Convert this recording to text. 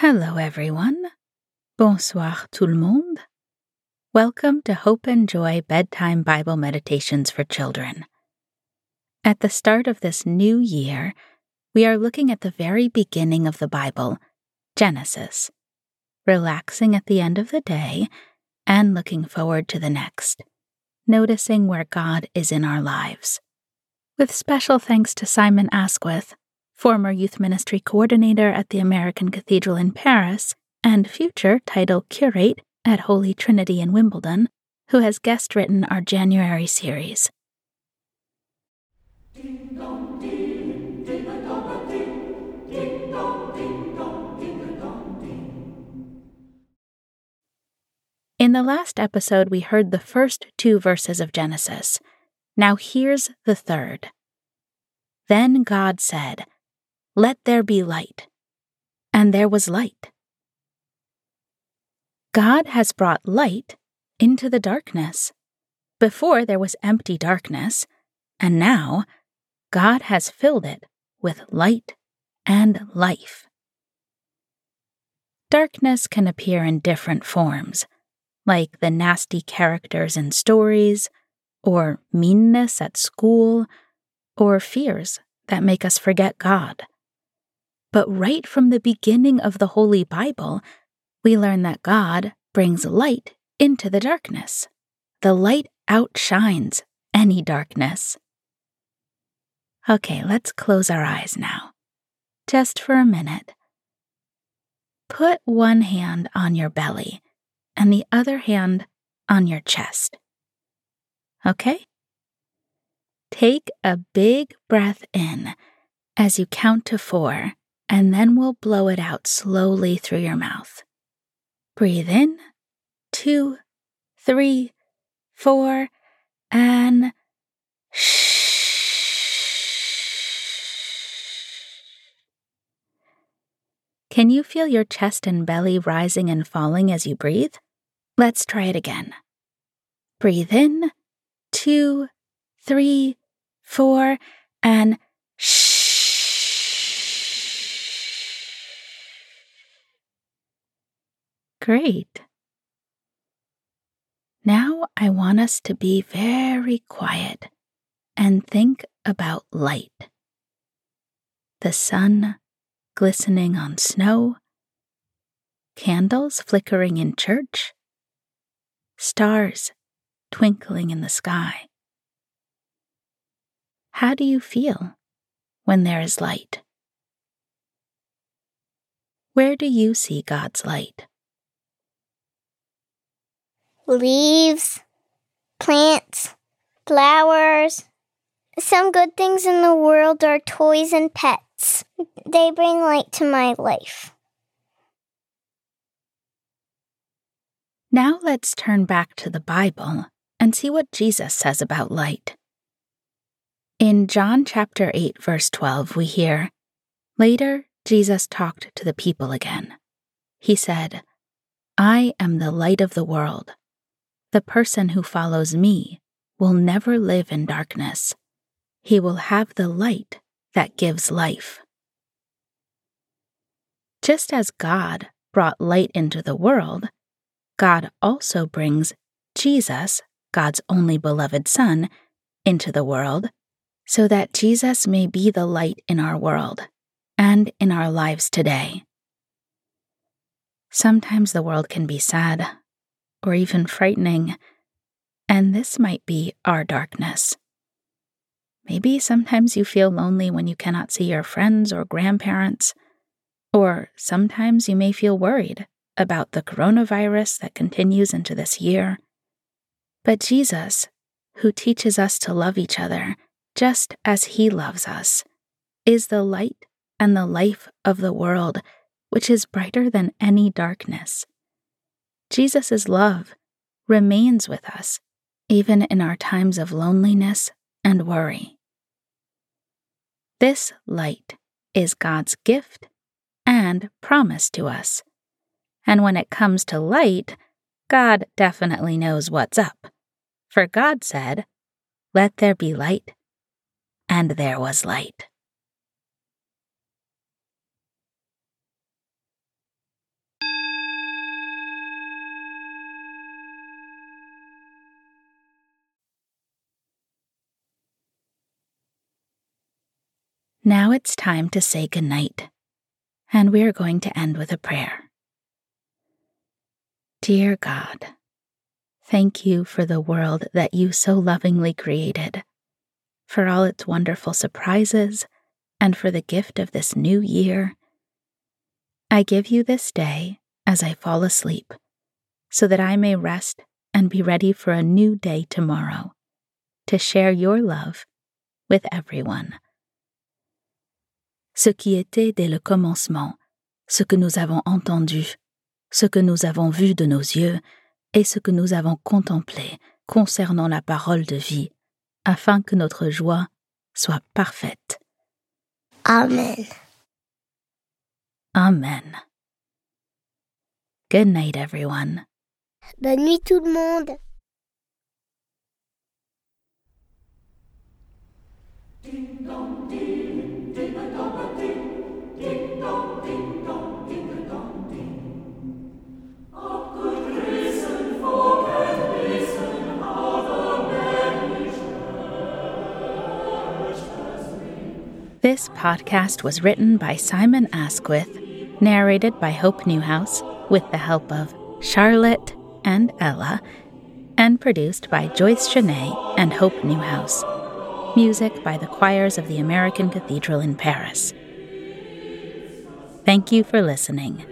Hello, everyone. Bonsoir, tout le monde. Welcome to Hope and Joy Bedtime Bible Meditations for Children. At the start of this new year, we are looking at the very beginning of the Bible, Genesis, relaxing at the end of the day and looking forward to the next, noticing where God is in our lives. With special thanks to Simon Asquith, former youth ministry coordinator at the American Cathedral in Paris and future title curate at Holy Trinity in Wimbledon, who has guest written our January series. In the last episode, we heard the first two verses of Genesis. Now here's the third. Then God said, Let there be light. And there was light. God has brought light into the darkness. Before there was empty darkness, and now God has filled it with light and life. Darkness can appear in different forms, like the nasty characters in stories, or meanness at school, or fears that make us forget God. But right from the beginning of the Holy Bible, we learn that God brings light into the darkness. The light outshines any darkness. Okay, let's close our eyes now. Just for a minute. Put one hand on your belly and the other hand on your chest. Okay? Take a big breath in as you count to four, and then we'll blow it out slowly through your mouth. Breathe in, two, three, four, and Can you feel your chest and belly rising and falling as you breathe? Let's try it again. Breathe in, two, three, four, and Great. Now I want us to be very quiet and think about light. The sun glistening on snow, candles flickering in church, stars twinkling in the sky. How do you feel when there is light? Where do you see God's light? Leaves, plants, flowers. Some good things in the world are toys and pets. They bring light to my life. Now let's turn back to the Bible and see what Jesus says about light. In John chapter 8 verse 12 we hear, Later Jesus talked to the people again. He said, I am the light of the world. The person who follows me will never live in darkness. He will have the light that gives life. Just as God brought light into the world, God also brings Jesus, God's only beloved Son, into the world so that Jesus may be the light in our world and in our lives today. Sometimes the world can be sad or even frightening, and this might be our darkness. Maybe sometimes you feel lonely when you cannot see your friends or grandparents, or sometimes you may feel worried about the coronavirus that continues into this year. But Jesus, who teaches us to love each other just as he loves us, is the light and the life of the world, which is brighter than any darkness. Jesus' love remains with us, even in our times of loneliness and worry. This light is God's gift and promise to us. And when it comes to light, God definitely knows what's up. For God said, Let there be light, and there was light. Now it's time to say goodnight, and we are going to end with a prayer. Dear God, thank you for the world that you so lovingly created, for all its wonderful surprises, and for the gift of this new year. I give you this day as I fall asleep, so that I may rest and be ready for a new day tomorrow to share your love with everyone. Ce qui était dès le commencement, ce que nous avons entendu, ce que nous avons vu de nos yeux et ce que nous avons contemplé concernant la parole de vie, afin que notre joie soit parfaite. Amen. Amen. Good night, everyone. Bonne nuit tout le monde. This podcast was written by Simon Asquith, narrated by Hope Newhouse, with the help of Charlotte and Ella, and produced by Joyce Chenet and Hope Newhouse. Music by the choirs of the American Cathedral in Paris. Thank you for listening.